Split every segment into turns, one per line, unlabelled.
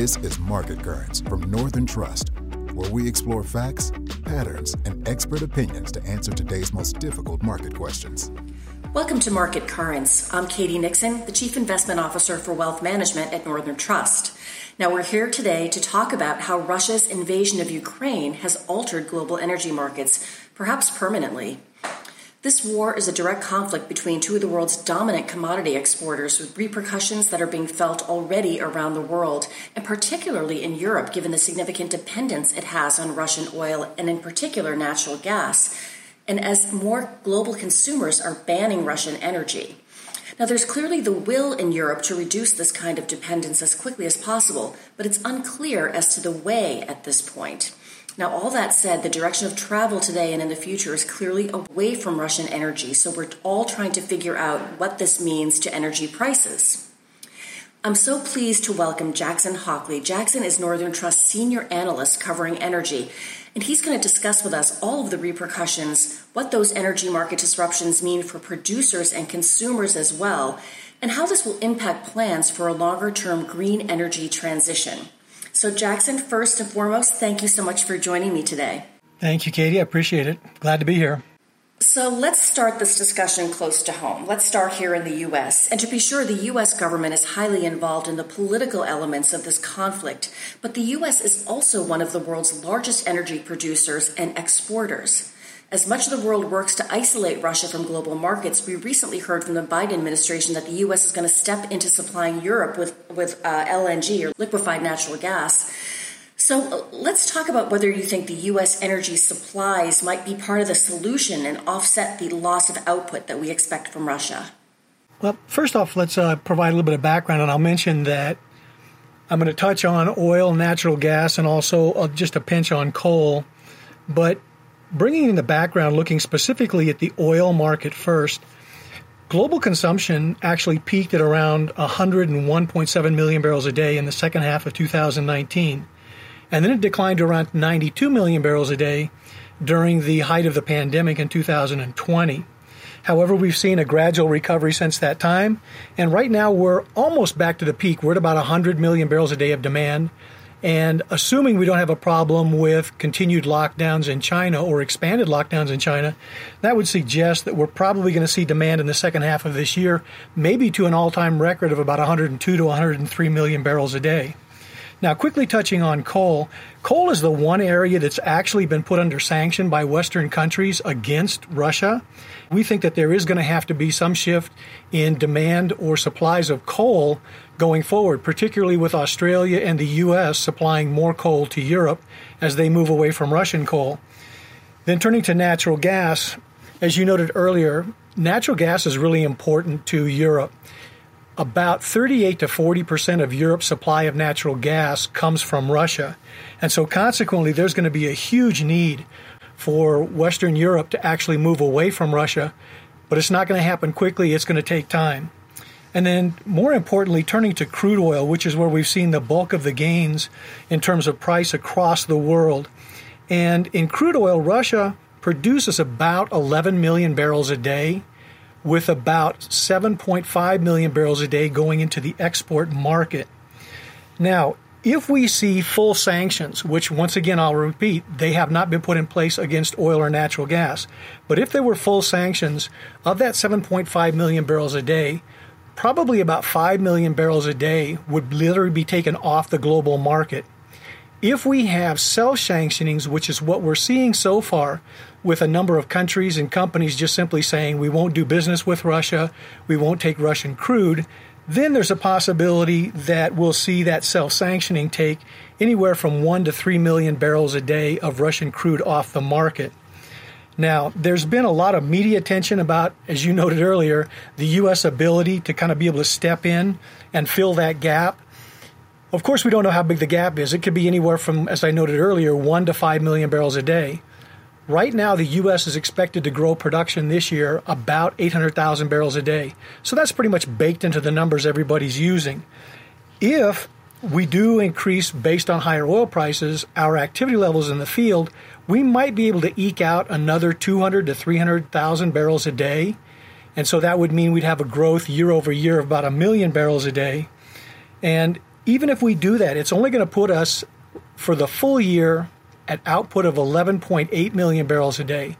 This is Market Currents from Northern Trust, where we explore facts, patterns, and expert opinions to answer today's most difficult market questions.
Welcome to Market Currents. I'm Katie Nixon, the Chief Investment Officer for Wealth Management at Northern Trust. Now, we're here today to talk about how Russia's invasion of Ukraine has altered global energy markets, perhaps permanently. This war is a direct conflict between two of the world's dominant commodity exporters with repercussions that are being felt already around the world, and particularly in Europe, given the significant dependence it has on Russian oil and, in particular, natural gas and as more global consumers are banning Russian energy. Now, there's clearly the will in Europe to reduce this kind of dependence as quickly as possible, but it's unclear as to the way at this point. Now, all that said, the direction of travel today and in the future is clearly away from Russian energy, so we're all trying to figure out what this means to energy prices. I'm so pleased to welcome Jackson Hockley. Jackson is Northern Trust Senior Analyst covering energy, and he's going to discuss with us all of the repercussions, what those energy market disruptions mean for producers and consumers as well, and how this will impact plans for a longer term green energy transition. So, Jackson, first and foremost, thank you so much for joining me today.
Thank you, Katie. I appreciate it. Glad to be here.
So let's start this discussion close to home. Let's start here in the U.S. And to be sure, the U.S. government is highly involved in the political elements of this conflict. But the U.S. is also one of the world's largest energy producers and exporters. As much of the world works to isolate Russia from global markets, we recently heard from the Biden administration that the U.S. is going to step into supplying Europe with, with uh, LNG or liquefied natural gas. So uh, let's talk about whether you think the U.S. energy supplies might be part of the solution and offset the loss of output that we expect from Russia.
Well, first off, let's uh, provide a little bit of background, and I'll mention that I'm going to touch on oil, natural gas, and also uh, just a pinch on coal. But bringing in the background, looking specifically at the oil market first, global consumption actually peaked at around 101.7 million barrels a day in the second half of 2019 and then it declined to around 92 million barrels a day during the height of the pandemic in 2020. However, we've seen a gradual recovery since that time, and right now we're almost back to the peak. We're at about 100 million barrels a day of demand. And assuming we don't have a problem with continued lockdowns in China or expanded lockdowns in China, that would suggest that we're probably going to see demand in the second half of this year, maybe to an all time record of about 102 to 103 million barrels a day. Now, quickly touching on coal, coal is the one area that's actually been put under sanction by Western countries against Russia. We think that there is going to have to be some shift in demand or supplies of coal going forward, particularly with Australia and the U.S. supplying more coal to Europe as they move away from Russian coal. Then turning to natural gas, as you noted earlier, natural gas is really important to Europe about 38 to 40 percent of Europe's supply of natural gas comes from Russia. And so, consequently, there's going to be a huge need for Western Europe to actually move away from Russia, but it's not going to happen quickly, it's going to take time. And then, more importantly, turning to crude oil, which is where we've seen the bulk of the gains in terms of price across the world. And in crude oil, Russia produces about 11 million barrels a day with about 7.5 million barrels a day going into the export market. Now, if we see full sanctions, which once again I'll repeat, they have not been put in place against oil or natural gas, but if there were full sanctions of that 7.5 million barrels a day, probably about 5 million barrels a day would literally be taken off the global market. If we have self sanctionings, which is what we're seeing so far, with a number of countries and companies just simply saying we won't do business with Russia, we won't take Russian crude, then there's a possibility that we'll see that self sanctioning take anywhere from 1 to 3 million barrels a day of Russian crude off the market. Now, there's been a lot of media attention about, as you noted earlier, the U.S. ability to kind of be able to step in and fill that gap. Of course, we don't know how big the gap is. It could be anywhere from, as I noted earlier, 1 to 5 million barrels a day. Right now, the U.S. is expected to grow production this year about 800,000 barrels a day. So that's pretty much baked into the numbers everybody's using. If we do increase based on higher oil prices our activity levels in the field, we might be able to eke out another 200 to 300,000 barrels a day. And so that would mean we'd have a growth year over year of about a million barrels a day. And even if we do that, it's only going to put us for the full year at output of 11.8 million barrels a day.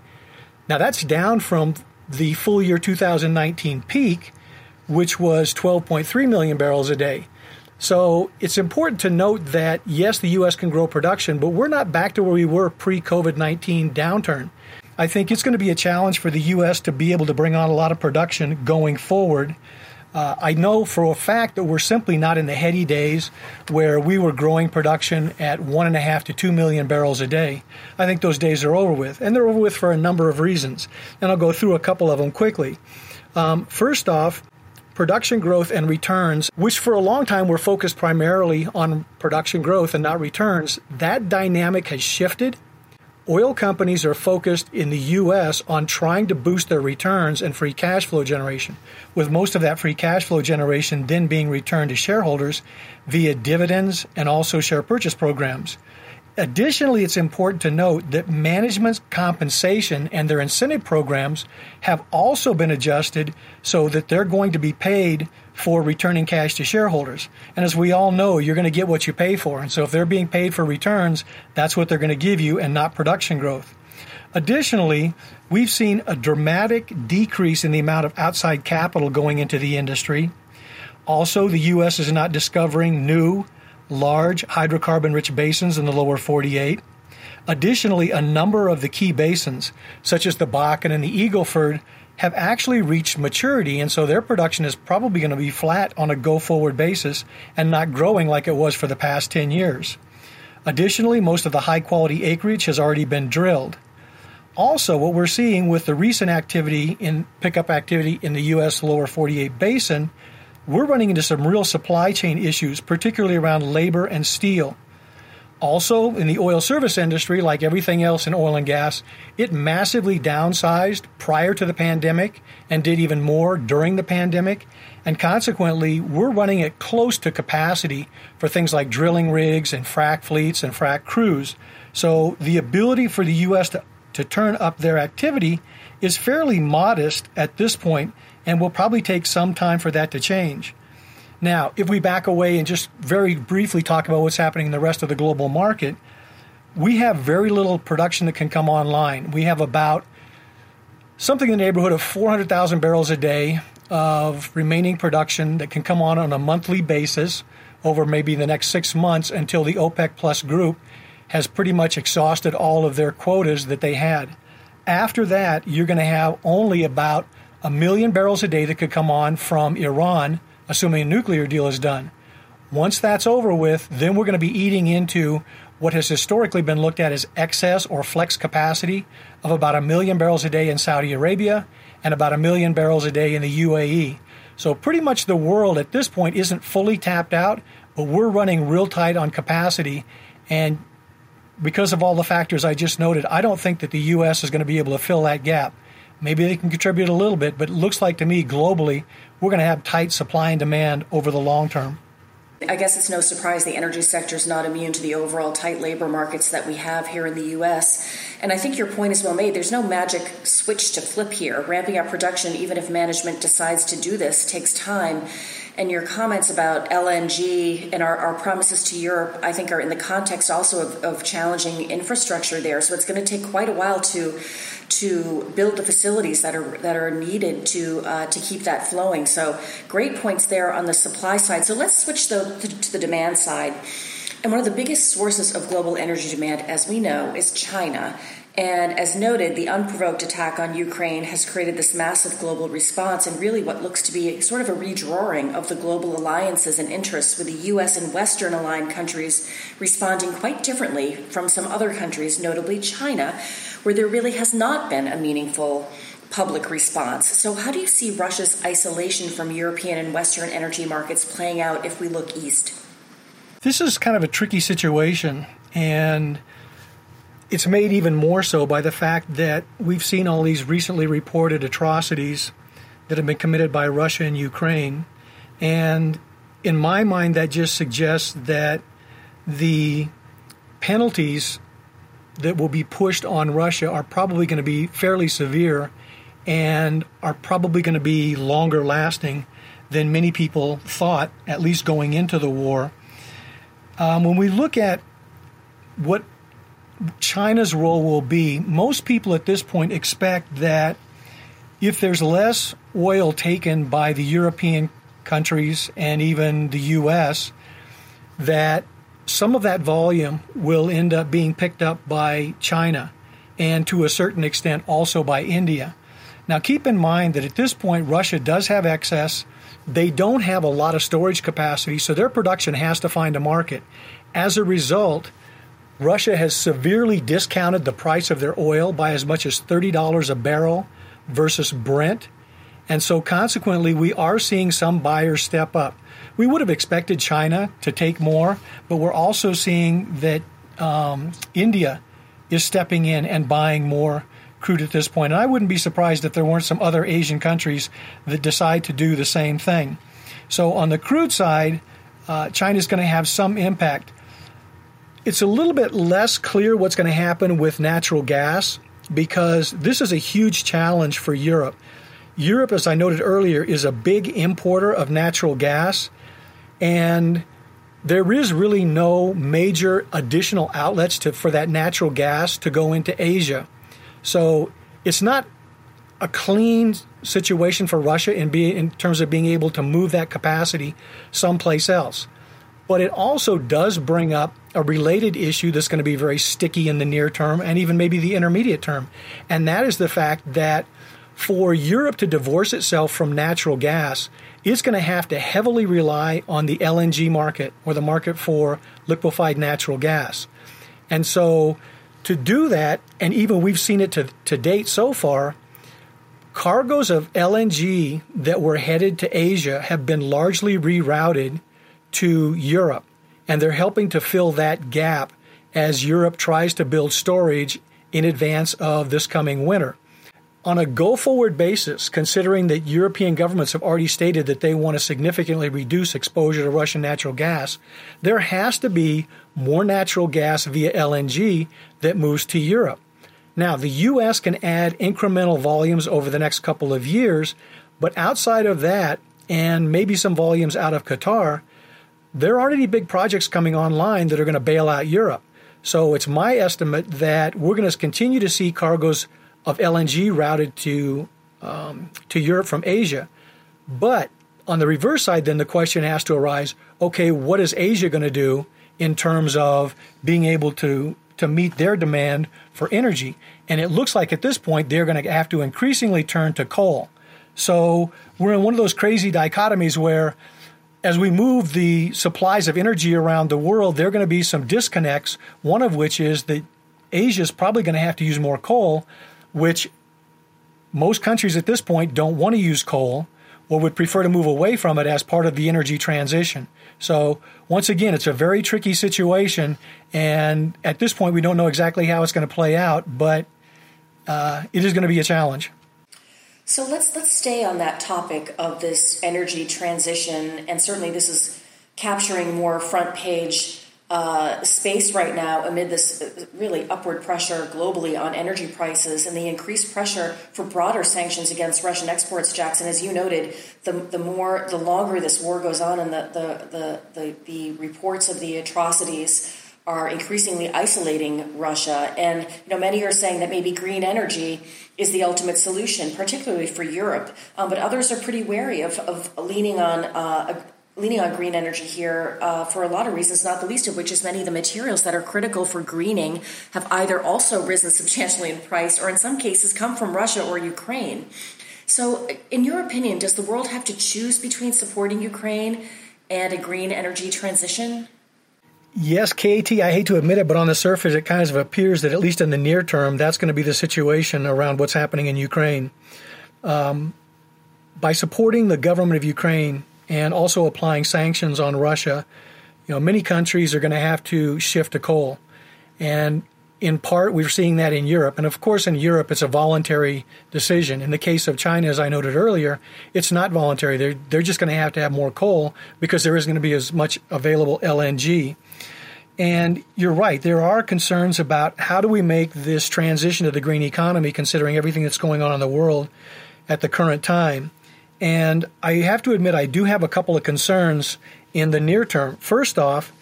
Now that's down from the full year 2019 peak, which was 12.3 million barrels a day. So it's important to note that yes, the U.S. can grow production, but we're not back to where we were pre COVID 19 downturn. I think it's going to be a challenge for the U.S. to be able to bring on a lot of production going forward. Uh, I know for a fact that we're simply not in the heady days where we were growing production at one and a half to two million barrels a day. I think those days are over with, and they're over with for a number of reasons. And I'll go through a couple of them quickly. Um, first off, production growth and returns, which for a long time were focused primarily on production growth and not returns, that dynamic has shifted Oil companies are focused in the U.S. on trying to boost their returns and free cash flow generation, with most of that free cash flow generation then being returned to shareholders via dividends and also share purchase programs. Additionally, it's important to note that management's compensation and their incentive programs have also been adjusted so that they're going to be paid for returning cash to shareholders. And as we all know, you're going to get what you pay for. And so if they're being paid for returns, that's what they're going to give you and not production growth. Additionally, we've seen a dramatic decrease in the amount of outside capital going into the industry. Also, the U.S. is not discovering new, large hydrocarbon rich basins in the lower 48. Additionally, a number of the key basins, such as the Bakken and the Eagleford, have actually reached maturity, and so their production is probably going to be flat on a go forward basis and not growing like it was for the past 10 years. Additionally, most of the high quality acreage has already been drilled. Also, what we're seeing with the recent activity in pickup activity in the U.S. lower 48 basin, we're running into some real supply chain issues, particularly around labor and steel. Also, in the oil service industry, like everything else in oil and gas, it massively downsized prior to the pandemic and did even more during the pandemic. And consequently, we're running at close to capacity for things like drilling rigs and frac fleets and frac crews. So the ability for the U.S. to, to turn up their activity is fairly modest at this point and will probably take some time for that to change. Now, if we back away and just very briefly talk about what's happening in the rest of the global market, we have very little production that can come online. We have about something in the neighborhood of 400,000 barrels a day of remaining production that can come on on a monthly basis over maybe the next six months until the OPEC Plus group has pretty much exhausted all of their quotas that they had. After that, you're going to have only about a million barrels a day that could come on from Iran assuming a nuclear deal is done. Once that's over with, then we're going to be eating into what has historically been looked at as excess or flex capacity of about a million barrels a day in Saudi Arabia and about a million barrels a day in the UAE. So, pretty much the world at this point isn't fully tapped out, but we're running real tight on capacity. And because of all the factors I just noted, I don't think that the U.S. is going to be able to fill that gap. Maybe they can contribute a little bit, but it looks like to me globally we're going to have tight supply and demand over the long term.
I guess it's no surprise the energy sector is not immune to the overall tight labor markets that we have here in the U.S. And I think your point is well made. There's no magic switch to flip here. Ramping up production, even if management decides to do this, takes time. And your comments about LNG and our, our promises to Europe, I think, are in the context also of, of challenging infrastructure there. So it's going to take quite a while to to build the facilities that are that are needed to uh, to keep that flowing. So great points there on the supply side. So let's switch to the demand side. And one of the biggest sources of global energy demand, as we know, is China. And as noted, the unprovoked attack on Ukraine has created this massive global response and really what looks to be sort of a redrawing of the global alliances and interests, with the U.S. and Western aligned countries responding quite differently from some other countries, notably China, where there really has not been a meaningful public response. So, how do you see Russia's isolation from European and Western energy markets playing out if we look east?
This is kind of a tricky situation, and it's made even more so by the fact that we've seen all these recently reported atrocities that have been committed by Russia and Ukraine. And in my mind, that just suggests that the penalties that will be pushed on Russia are probably going to be fairly severe and are probably going to be longer lasting than many people thought, at least going into the war. Um, when we look at what China's role will be, most people at this point expect that if there's less oil taken by the European countries and even the U.S., that some of that volume will end up being picked up by China and to a certain extent also by India. Now, keep in mind that at this point, Russia does have excess. They don't have a lot of storage capacity, so their production has to find a market. As a result, Russia has severely discounted the price of their oil by as much as $30 a barrel versus Brent. And so, consequently, we are seeing some buyers step up. We would have expected China to take more, but we're also seeing that um, India is stepping in and buying more crude at this point. And I wouldn't be surprised if there weren't some other Asian countries that decide to do the same thing. So, on the crude side, uh, China is going to have some impact. It's a little bit less clear what's going to happen with natural gas because this is a huge challenge for Europe. Europe, as I noted earlier, is a big importer of natural gas, and there is really no major additional outlets to, for that natural gas to go into Asia. So it's not a clean situation for Russia in, be, in terms of being able to move that capacity someplace else. But it also does bring up a related issue that's going to be very sticky in the near term and even maybe the intermediate term. And that is the fact that for Europe to divorce itself from natural gas, it's going to have to heavily rely on the LNG market or the market for liquefied natural gas. And so to do that, and even we've seen it to, to date so far, cargoes of LNG that were headed to Asia have been largely rerouted to Europe, and they're helping to fill that gap as Europe tries to build storage in advance of this coming winter. On a go forward basis, considering that European governments have already stated that they want to significantly reduce exposure to Russian natural gas, there has to be more natural gas via LNG that moves to Europe. Now, the U.S. can add incremental volumes over the next couple of years, but outside of that, and maybe some volumes out of Qatar, there aren't any big projects coming online that are going to bail out Europe. So it's my estimate that we're going to continue to see cargoes of LNG routed to um, to Europe from Asia. But on the reverse side, then the question has to arise: Okay, what is Asia going to do in terms of being able to to meet their demand for energy? And it looks like at this point they're going to have to increasingly turn to coal. So we're in one of those crazy dichotomies where as we move the supplies of energy around the world, there are going to be some disconnects. One of which is that Asia is probably going to have to use more coal, which most countries at this point don't want to use coal or would prefer to move away from it as part of the energy transition. So, once again, it's a very tricky situation. And at this point, we don't know exactly how it's going to play out, but uh, it is going to be a challenge.
So let's let's stay on that topic of this energy transition, and certainly this is capturing more front page uh, space right now amid this uh, really upward pressure globally on energy prices and the increased pressure for broader sanctions against Russian exports. Jackson, as you noted, the the more the longer this war goes on, and the the the, the, the reports of the atrocities are increasingly isolating Russia. And you know, many are saying that maybe green energy is the ultimate solution, particularly for Europe. Um, but others are pretty wary of, of leaning on. Uh, leaning on green energy here uh, for a lot of reasons, not the least of which is many of the materials that are critical for greening have either also risen substantially in price or in some cases come from Russia or Ukraine. So, in your opinion, does the world have to choose between supporting Ukraine and a green energy transition?
Yes, KAT, I hate to admit it, but on the surface, it kind of appears that at least in the near term, that's going to be the situation around what's happening in Ukraine. Um, by supporting the government of Ukraine and also applying sanctions on Russia, you know, many countries are going to have to shift to coal. And in part, we're seeing that in Europe. And of course, in Europe, it's a voluntary decision. In the case of China, as I noted earlier, it's not voluntary. They're, they're just going to have to have more coal because there isn't going to be as much available LNG. And you're right, there are concerns about how do we make this transition to the green economy, considering everything that's going on in the world at the current time. And I have to admit, I do have a couple of concerns in the near term. First off,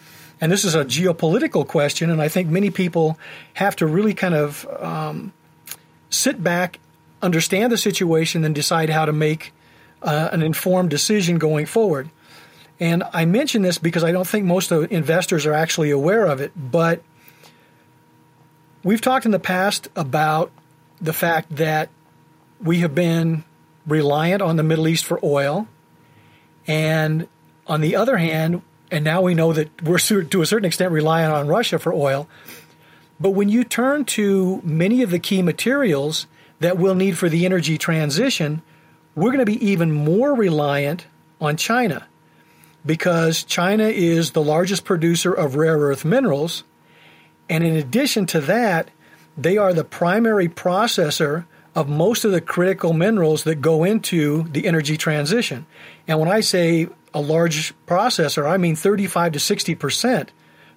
And this is a geopolitical question, and I think many people have to really kind of um, sit back, understand the situation, and decide how to make uh, an informed decision going forward. And I mention this because I don't think most investors are actually aware of it, but we've talked in the past about the fact that we have been reliant on the Middle East for oil. And on the other hand, and now we know that we're to a certain extent reliant on Russia for oil. But when you turn to many of the key materials that we'll need for the energy transition, we're going to be even more reliant on China because China is the largest producer of rare earth minerals. And in addition to that, they are the primary processor of most of the critical minerals that go into the energy transition. And when I say a large processor, I mean 35 to 60 percent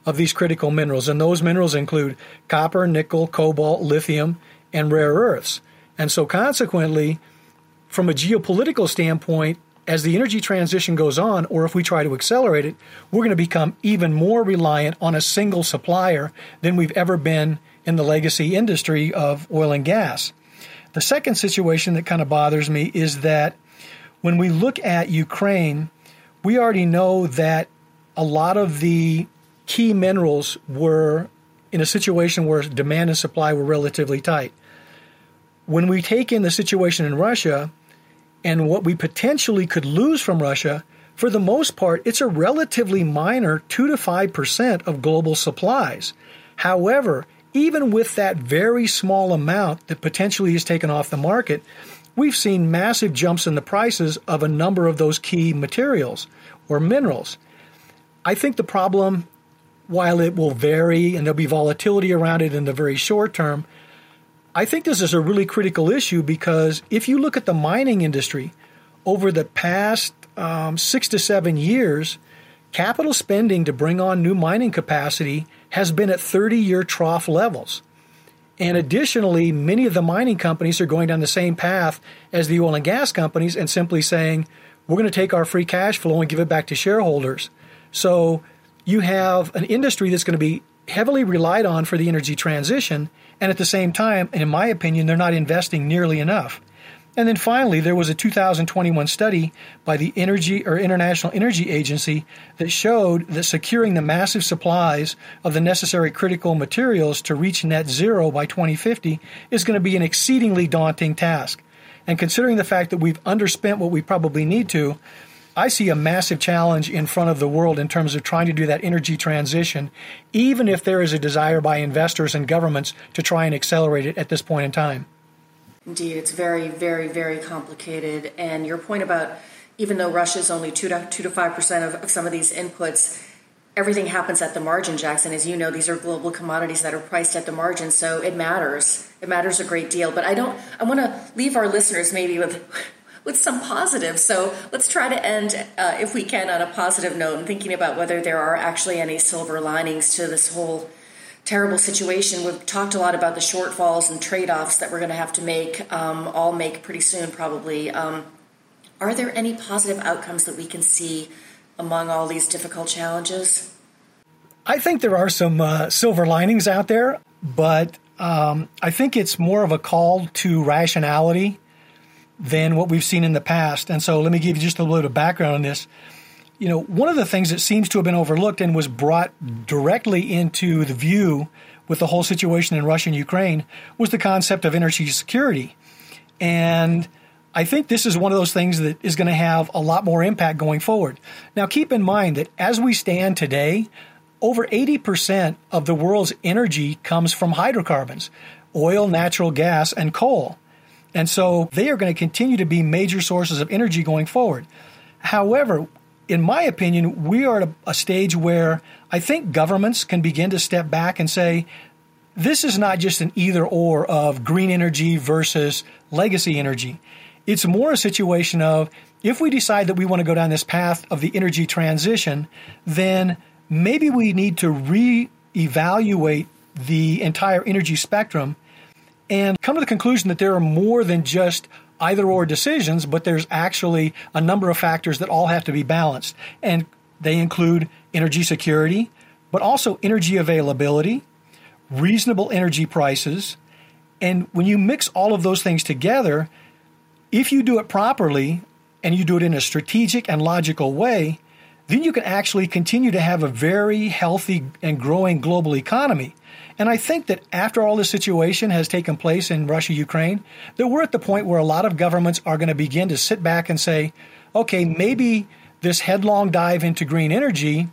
of these critical minerals. And those minerals include copper, nickel, cobalt, lithium, and rare earths. And so, consequently, from a geopolitical standpoint, as the energy transition goes on, or if we try to accelerate it, we're going to become even more reliant on a single supplier than we've ever been in the legacy industry of oil and gas. The second situation that kind of bothers me is that when we look at Ukraine, we already know that a lot of the key minerals were in a situation where demand and supply were relatively tight. When we take in the situation in Russia, and what we potentially could lose from Russia, for the most part, it's a relatively minor 2 to 5% of global supplies. However, even with that very small amount that potentially is taken off the market, we've seen massive jumps in the prices of a number of those key materials or minerals. I think the problem, while it will vary and there'll be volatility around it in the very short term, I think this is a really critical issue because if you look at the mining industry over the past um, six to seven years, capital spending to bring on new mining capacity has been at 30 year trough levels. And additionally, many of the mining companies are going down the same path as the oil and gas companies and simply saying, we're going to take our free cash flow and give it back to shareholders. So you have an industry that's going to be heavily relied on for the energy transition and at the same time, in my opinion, they're not investing nearly enough. And then finally, there was a 2021 study by the Energy or International Energy Agency that showed that securing the massive supplies of the necessary critical materials to reach net zero by 2050 is going to be an exceedingly daunting task. And considering the fact that we've underspent what we probably need to, I see a massive challenge in front of the world in terms of trying to do that energy transition, even if there is a desire by investors and governments to try and accelerate it at this point in time.
Indeed, it's very, very, very complicated. And your point about even though Russia is only 2 to, 2 to 5% of, of some of these inputs, everything happens at the margin, Jackson. As you know, these are global commodities that are priced at the margin, so it matters. It matters a great deal. But I don't, I want to leave our listeners maybe with with some positives. So let's try to end, uh, if we can, on a positive note and thinking about whether there are actually any silver linings to this whole terrible situation. We've talked a lot about the shortfalls and trade offs that we're going to have to make, um, all make pretty soon, probably. Um, are there any positive outcomes that we can see among all these difficult challenges?
I think there are some uh, silver linings out there, but um, I think it's more of a call to rationality than what we've seen in the past. And so let me give you just a little bit of background on this. You know, one of the things that seems to have been overlooked and was brought directly into the view with the whole situation in Russia and Ukraine was the concept of energy security. And I think this is one of those things that is going to have a lot more impact going forward. Now, keep in mind that as we stand today, over 80% of the world's energy comes from hydrocarbons oil, natural gas, and coal. And so they are going to continue to be major sources of energy going forward. However, in my opinion, we are at a, a stage where I think governments can begin to step back and say, this is not just an either or of green energy versus legacy energy. It's more a situation of if we decide that we want to go down this path of the energy transition, then maybe we need to re-evaluate the entire energy spectrum and come to the conclusion that there are more than just either or decisions, but there's actually a number of factors that all have to be balanced. And they include energy security, but also energy availability, reasonable energy prices. And when you mix all of those things together, if you do it properly and you do it in a strategic and logical way, then you can actually continue to have a very healthy and growing global economy. And I think that after all this situation has taken place in Russia, Ukraine, that we're at the point where a lot of governments are going to begin to sit back and say, okay, maybe this headlong dive into green energy,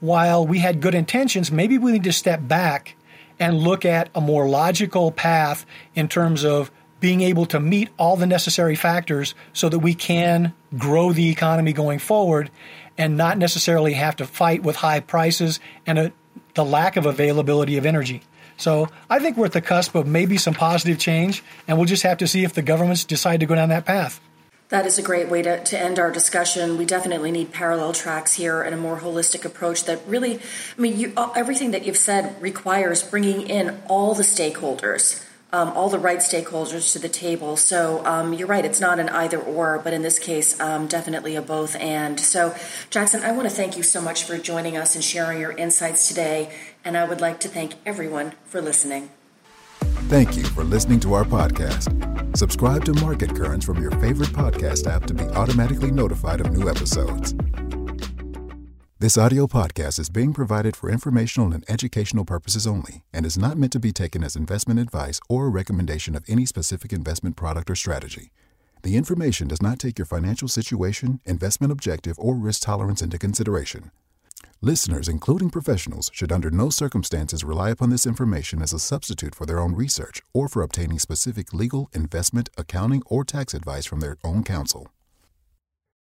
while we had good intentions, maybe we need to step back and look at a more logical path in terms of being able to meet all the necessary factors so that we can grow the economy going forward and not necessarily have to fight with high prices and a, the lack of availability of energy. So I think we're at the cusp of maybe some positive change, and we'll just have to see if the governments decide to go down that path.
That is a great way to, to end our discussion. We definitely need parallel tracks here and a more holistic approach that really, I mean, you, uh, everything that you've said requires bringing in all the stakeholders, um, all the right stakeholders to the table. So um, you're right, it's not an either or, but in this case, um, definitely a both and. So, Jackson, I want to thank you so much for joining us and sharing your insights today. And I would like to thank everyone for listening.
Thank you for listening to our podcast. Subscribe to Market Currents from your favorite podcast app to be automatically notified of new episodes. This audio podcast is being provided for informational and educational purposes only and is not meant to be taken as investment advice or a recommendation of any specific investment product or strategy. The information does not take your financial situation, investment objective, or risk tolerance into consideration. Listeners, including professionals, should under no circumstances rely upon this information as a substitute for their own research or for obtaining specific legal, investment, accounting, or tax advice from their own counsel.